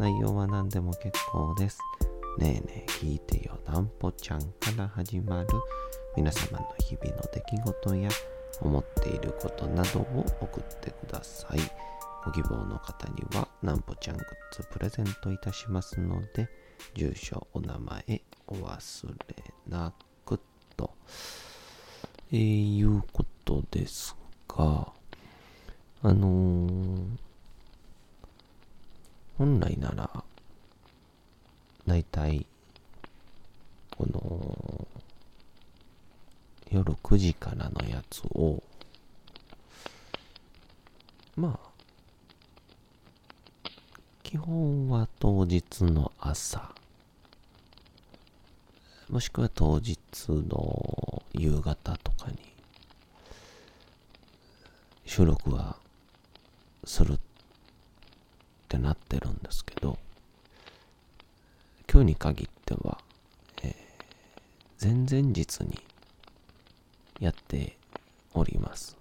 内容は何でも結構です。ねえねえ聞いてよなんぽちゃんから始まる皆様の日々の出来事や思っていることなどを送ってください。ご希望の方にはなんぽちゃんグッズプレゼントいたしますので、住所、お名前お忘れなくと、えー、いうことですが、あのー本来なら、だいたい、この、夜9時からのやつを、まあ、基本は当日の朝、もしくは当日の夕方とかに、収録はするってなってるんですけど、今日に限っては、えー、前々日にやっております。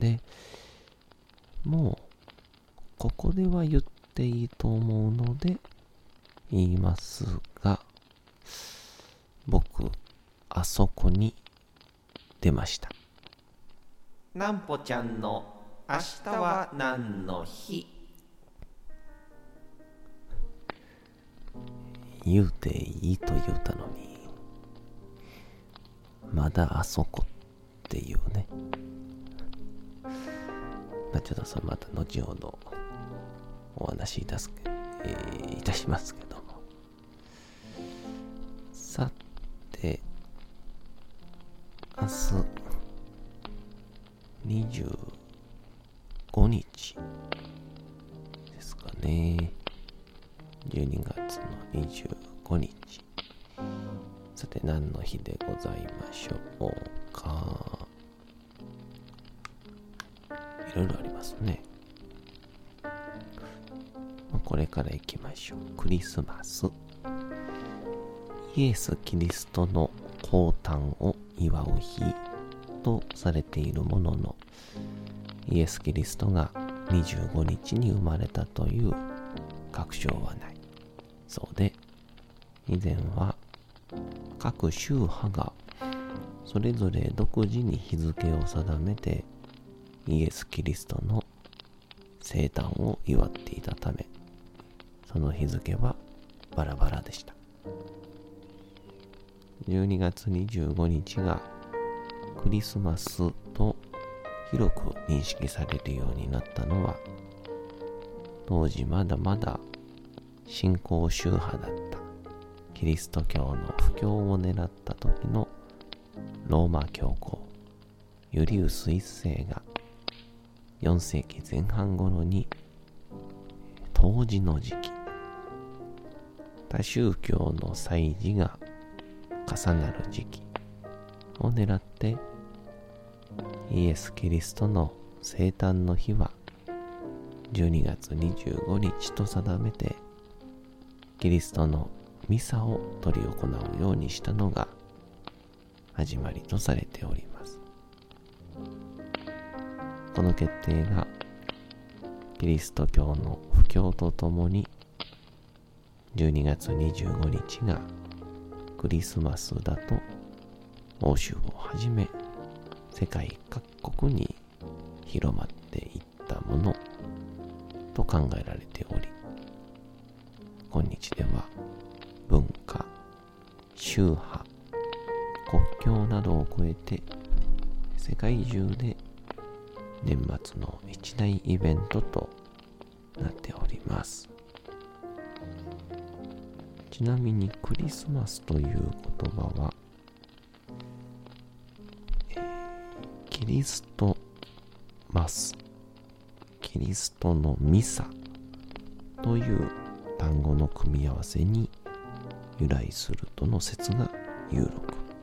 で、もう、ここでは言っていいと思うので、言いますが、僕、あそこに出ました。なんぽちゃんの明日は何の日？言うていいと言うたのに、まだあそこっていうね。まあ、ちょっとそれまた後ほどお話しいたす、えーいたしますけども。さて、明日、25日ですかね。12月の25日。さて、何の日でございましょうか。いろいろありますね。これから行きましょう。クリスマス。イエス・キリストの降誕を祝う日とされているものの、イエス・キリストが25日に生まれたという確証はない。そうで、以前は各宗派がそれぞれ独自に日付を定めてイエス・キリストの生誕を祝っていたため、その日付はバラバラでした。12月25日がクリスマス広く認識されるようになったのは、当時まだまだ新興宗派だったキリスト教の布教を狙った時のローマ教皇ユリウス一世が4世紀前半頃に当時の時期多宗教の祭事が重なる時期を狙ってイエス・キリストの生誕の日は12月25日と定めてキリストのミサを執り行うようにしたのが始まりとされております。この決定がキリスト教の布教とともに12月25日がクリスマスだと欧州をはじめ世界各国に広まっていったものと考えられており今日では文化、宗派、国境などを超えて世界中で年末の一大イベントとなっております。ちなみにクリスマスという言葉は、リストマスキリストのミサという単語の組み合わせに由来するとの説が有力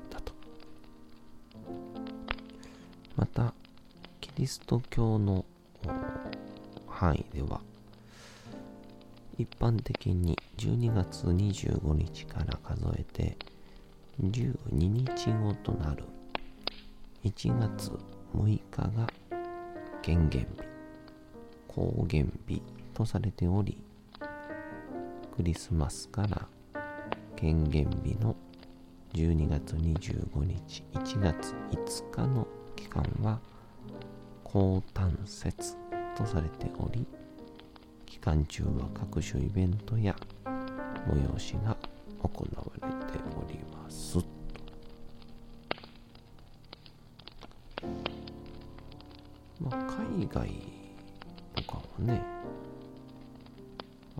だと。またキリスト教の範囲では一般的に12月25日から数えて12日後となる。1月6日が権限日高原日とされておりクリスマスから権限日の12月25日1月5日の期間は高端節とされており期間中は各種イベントや催しが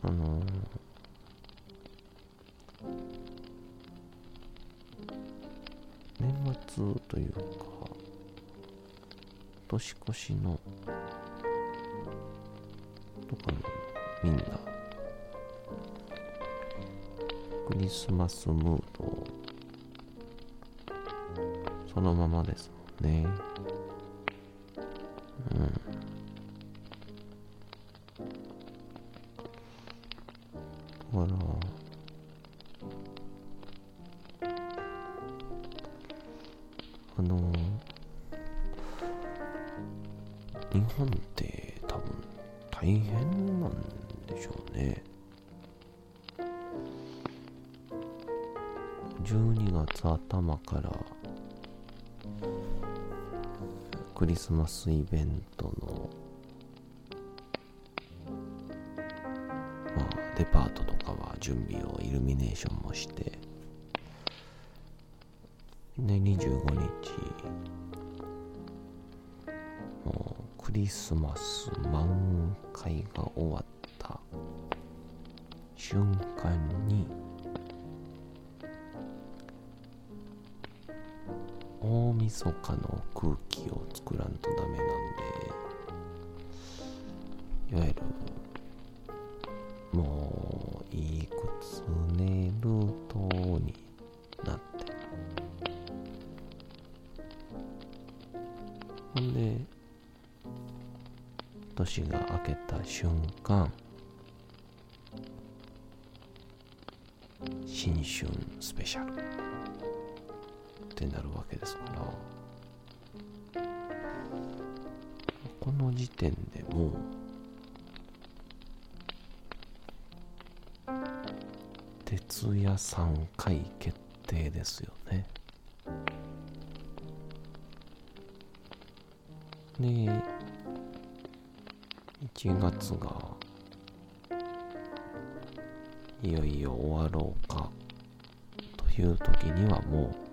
あのー年末というか年越しのとかのみんな？クリスマスムード。そのままですもんね。月頭からクリスマスイベントのまあデパートとかは準備をイルミネーションもしてね、25日、もうクリスマス満開が終わった瞬間に、大晦日の空気を作らんとダメなんで、いわゆる、もう、いくつ寝るとになって、ほんで、年が明けた瞬間、新春スペシャル。ってなるわけですから、この時点でもう、徹夜3回決定ですよね。で、1月が、いよいよ終わろうか、という時にはもう、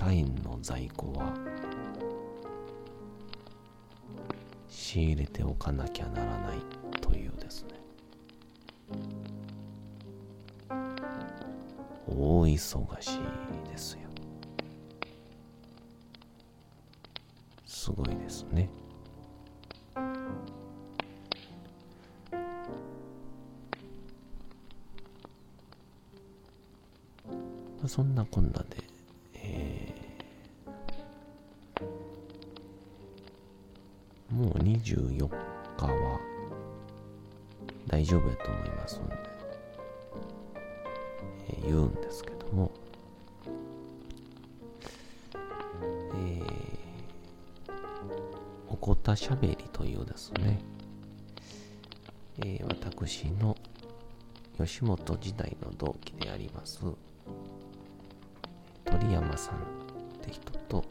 タインの在庫は、仕入れておかなきゃならないというですね。大忙しいですよ。すごいですね。そんなこんなで、14日は大丈夫やと思いますので、えー、言うんですけども、えー、おこたしゃべりというですね、えー、私の吉本時代の同期であります鳥山さんって人と、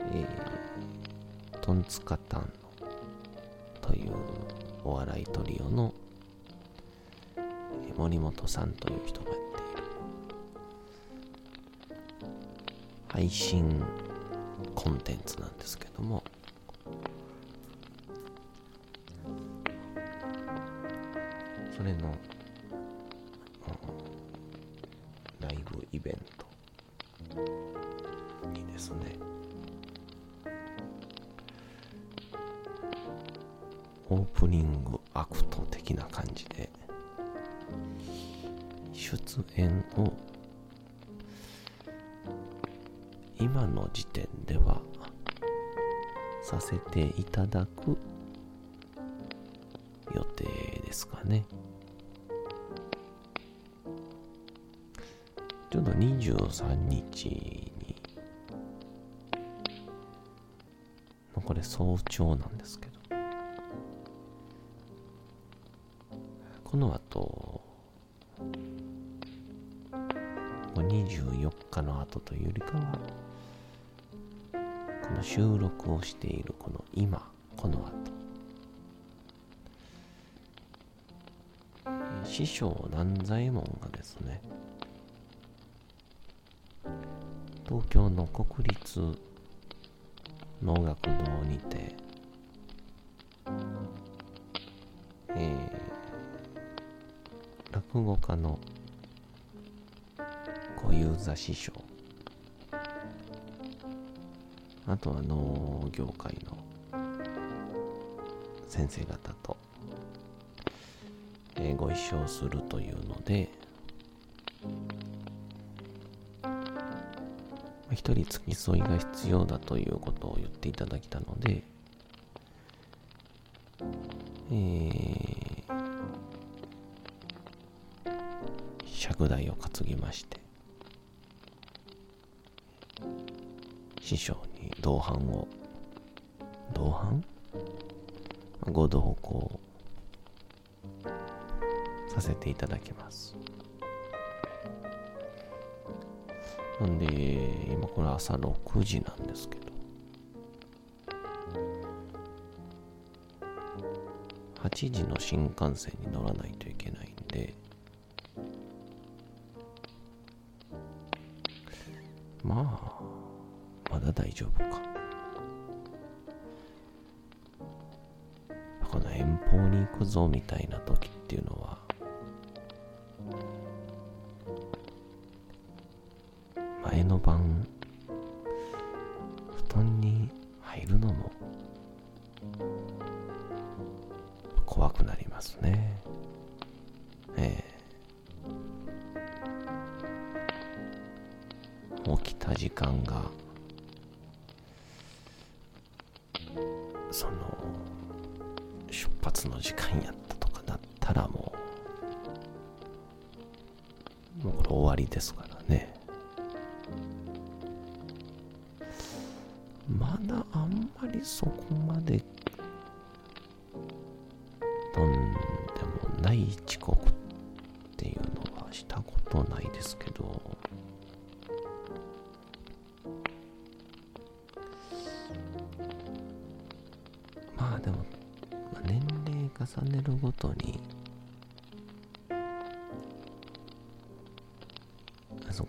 えートンツカタンというお笑いトリオの森本さんという人がやっている配信コンテンツなんですけどもそれの、1円を今の時点ではさせていただく予定ですかね。ちょうど23日に。これ早朝なんですけど。この後24日の後というよりかは、この収録をしているこの今、この後、師匠南左衛門がですね、東京の国立能楽堂にて、えー、落語家の小遊三師匠あとは農業界の先生方と、えー、ご一緒するというので一人付き添いが必要だということを言っていただきたので、えー、尺台を担ぎまして、師匠に同伴を、同伴？ご同行させていただきます。なんで、今これ朝6時なんですけど、8時の新幹線に乗らないといけないんで、まあ、だ大丈夫か？この遠方に行くぞみたいな時っていうのはその出発の時間やったとかなったらもうもうこれ終わりですからね。まだあんまりそこまで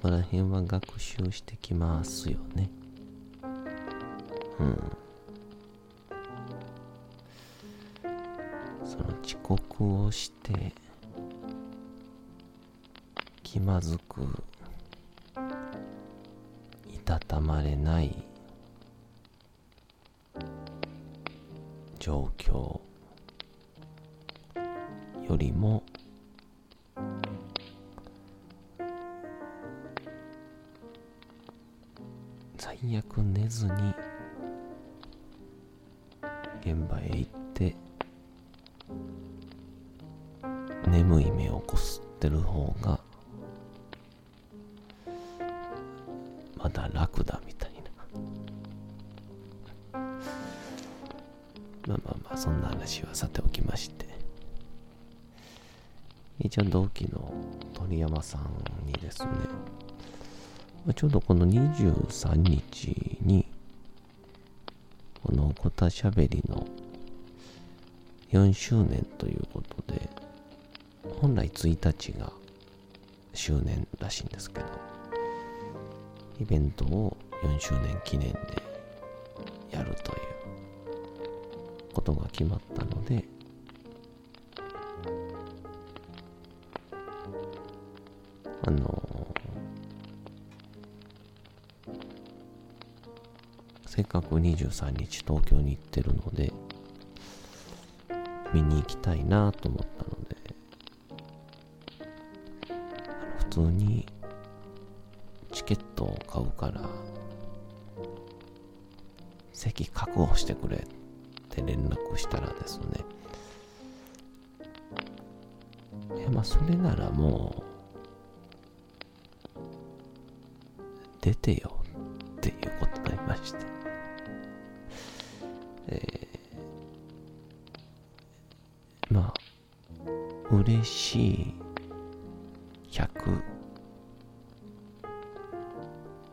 こら辺は学習してきますよね。うん。その遅刻をして、気まずく、いたたまれない状況よりも、最悪寝ずに現場へ行って眠い目をこすってる方がまだ楽だみたいな。まあまあまあそんな話はさておきまして。一応同期の鳥山さんにですねちょうどこの23日にこのおこたしゃべりの4周年ということで、本来1日が周年らしいんですけど、イベントを4周年記念でやるということが決まったので、く23日東京に行ってるので、見に行きたいなと思ったので、普通にチケットを買うから、席確保してくれって連絡したらですね、いやまあそれならもう、出てよっていうことになりまして、えー、まあ、嬉しい100、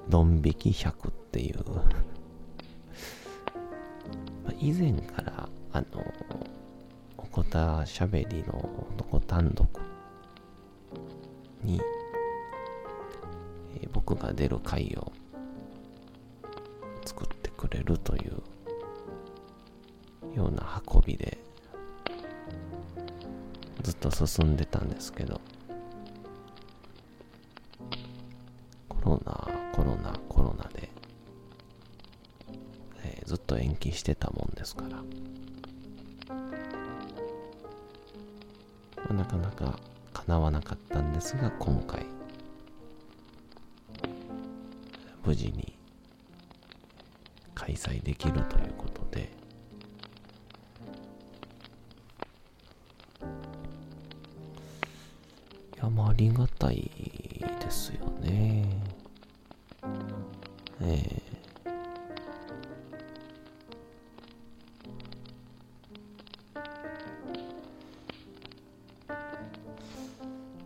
ドン引き100っていう、まあ、以前から、あの、おこたしゃべりの男単独に、えー僕が出る回を作ってくれるというような運びでずっと進んでたんですけど。コロナコロナコロナで、えーずっと延期してたもんですから、まあなかなか叶わなかったんですが今回。無事に開催できるということで。まあありがたいですよね。ええ。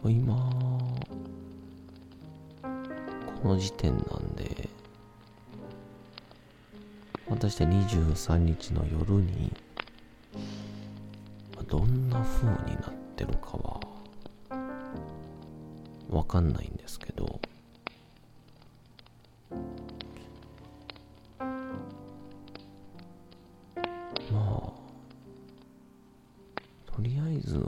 今この時点なんで私は23日の夜にどんな風になってるかはわかんないんですけど。まあとりあえず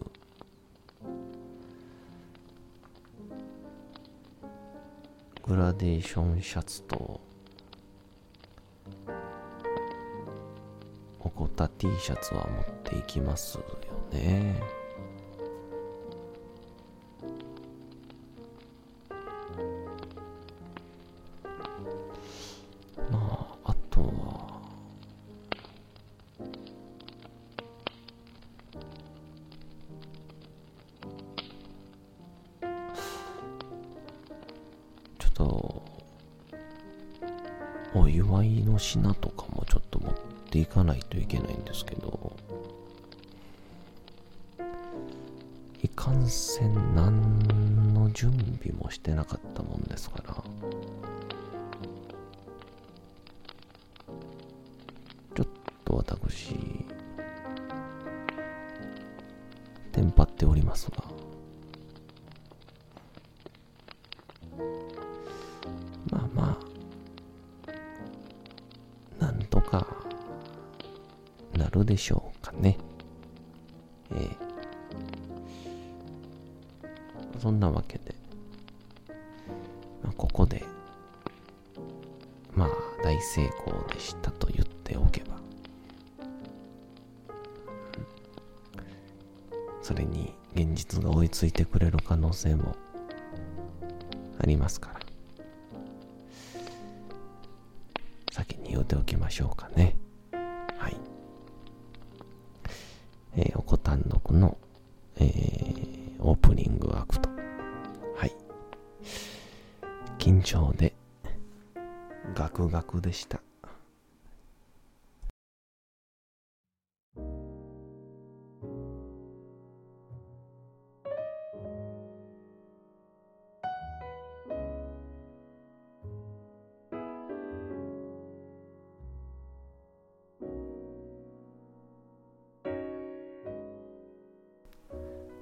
グラデーションシャツとおこた T シャツは持っていきますよね。とお祝いの品とかもちょっと持っていかないといけないんですけど。いかんせん何の準備もしてなかったもんですから。大成功でしたと言っておけば、うんそれに現実が追いついてくれる可能性もありますから。先に言うておきましょうかね。はい。えーおこたんのくの、えーオープニングアクト。はい。緊張で、でした。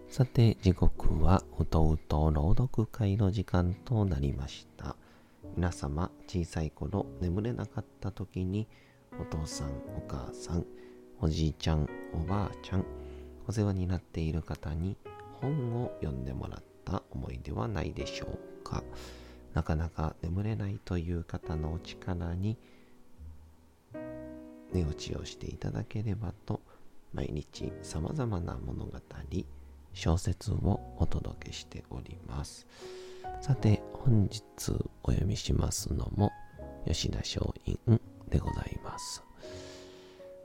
さて時刻は弟朗読会の時間となりました。皆様、小さい頃眠れなかった時に、お父さん、お母さん、おじいちゃん、おばあちゃん、お世話になっている方に本を読んでもらった思いではないでしょうか。なかなか眠れないという方のお力に寝落ちをしていただければと毎日様々な物語小説をお届けしておりますさて本日お読みしますのも吉田松陰でございます、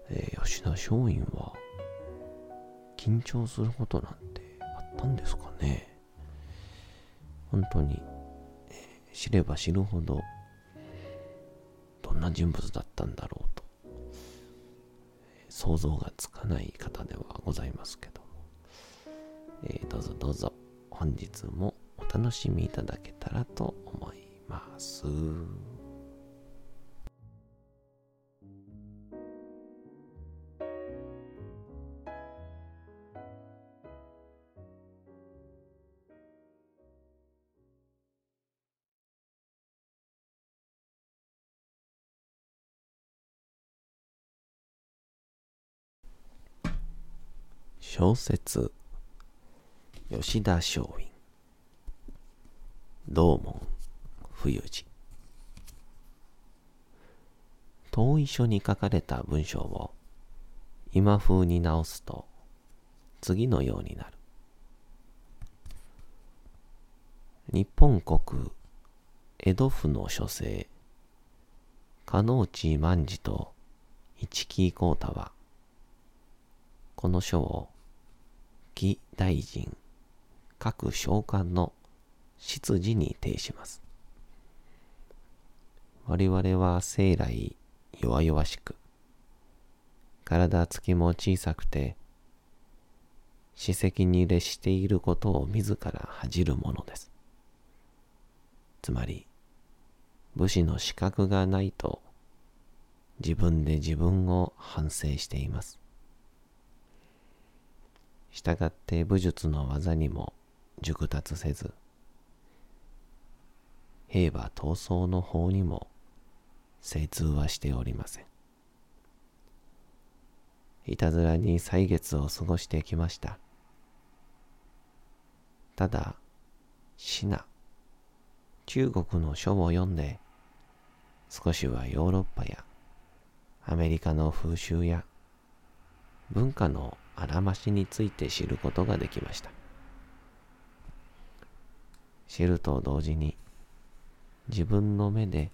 えー、吉田松陰は緊張することなんてあったんですかね。本当に、えー、知れば知るほどどんな人物だったんだろうと想像がつかない方ではございますけども、えー、どうぞどうぞ本日もお楽しみいただけたらと思います。小説吉田松陰道門冬治遠い書に書かれた文章を今風に直すと次のようになる。日本国江戸府の書生加納内万次と一木幸太はこの書を議大臣各召喚の執事に呈します。我々は生来弱々しく、体つきも小さくて、史跡に列していることを自ら恥じるものです。つまり、武士の資格がないと自分で自分を反省しています。したがって武術の技にも熟達せず、兵馬闘争の方にも精通はしておりません。いたずらに歳月を過ごしてきました。ただ、シナ、中国の書を読んで、少しはヨーロッパやアメリカの風習や文化のあらましについて知ることができました。知ると同時に自分の目で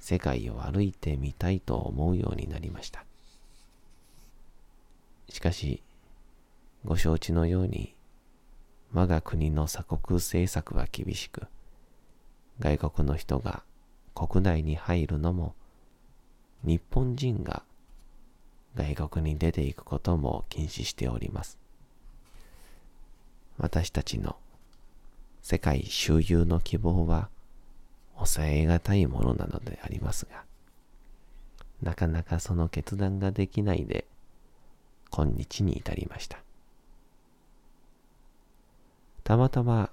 世界を歩いてみたいと思うようになりました。しかし、ご承知のように我が国の鎖国政策は厳しく、外国の人が国内に入るのも日本人が外国に出ていくことも禁止しております。私たちの世界周遊の希望は抑えがたいものなのでありますが、なかなかその決断ができないで今日に至りました。たまたま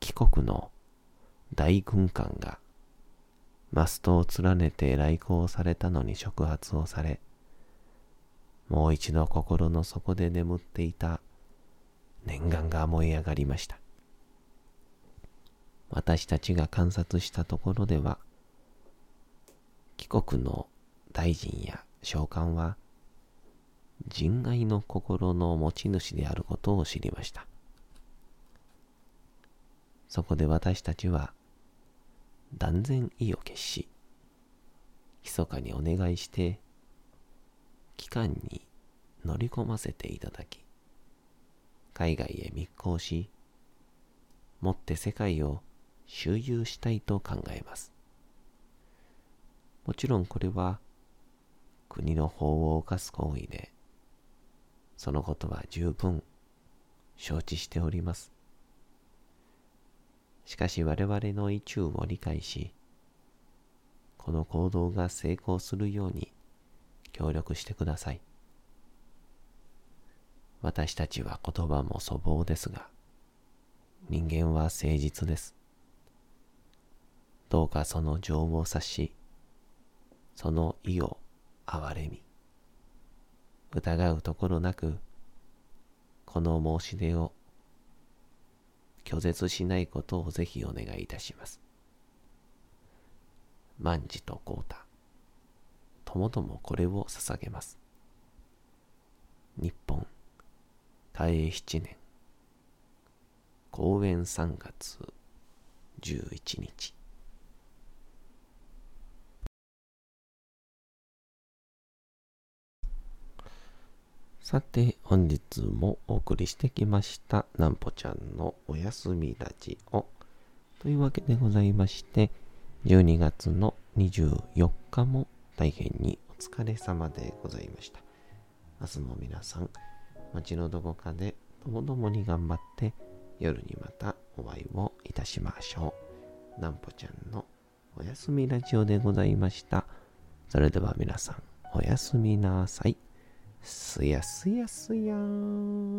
帰国の大軍艦がマストを連ねて来航されたのに触発をされ、もう一度心の底で眠っていた念願が燃え上がりました。私たちが観察したところでは、帰国の大臣や召喚は、人愛の心の持ち主であることを知りました。そこで私たちは、断然意を決し、密かにお願いして、機関に乗り込ませていただき、海外へ密航し、もって世界を周遊したいと考えます。もちろんこれは国の法を犯す行為で、そのことは十分承知しております。しかし我々の意中を理解し、この行動が成功するように協力してください。私たちは言葉も粗暴ですが、人間は誠実です。どうかその情を察し、その意を憐れみ、疑うところなく、この申し出を拒絶しないことをぜひお願いいたします。万事と幸太、ともともこれを捧げます。日本、嘉永七年、公演3月11日。さて、本日もお送りしてきました、なんぽちゃんのおやすみラジオ。というわけでございまして、12月の24日も大変にお疲れ様でございました。明日も皆さん、街のどこかでともどもに頑張って、夜にまたお会いをいたしましょう。なんぽちゃんのおやすみラジオでございました。それでは皆さん、おやすみなさい。すやすやすやーん。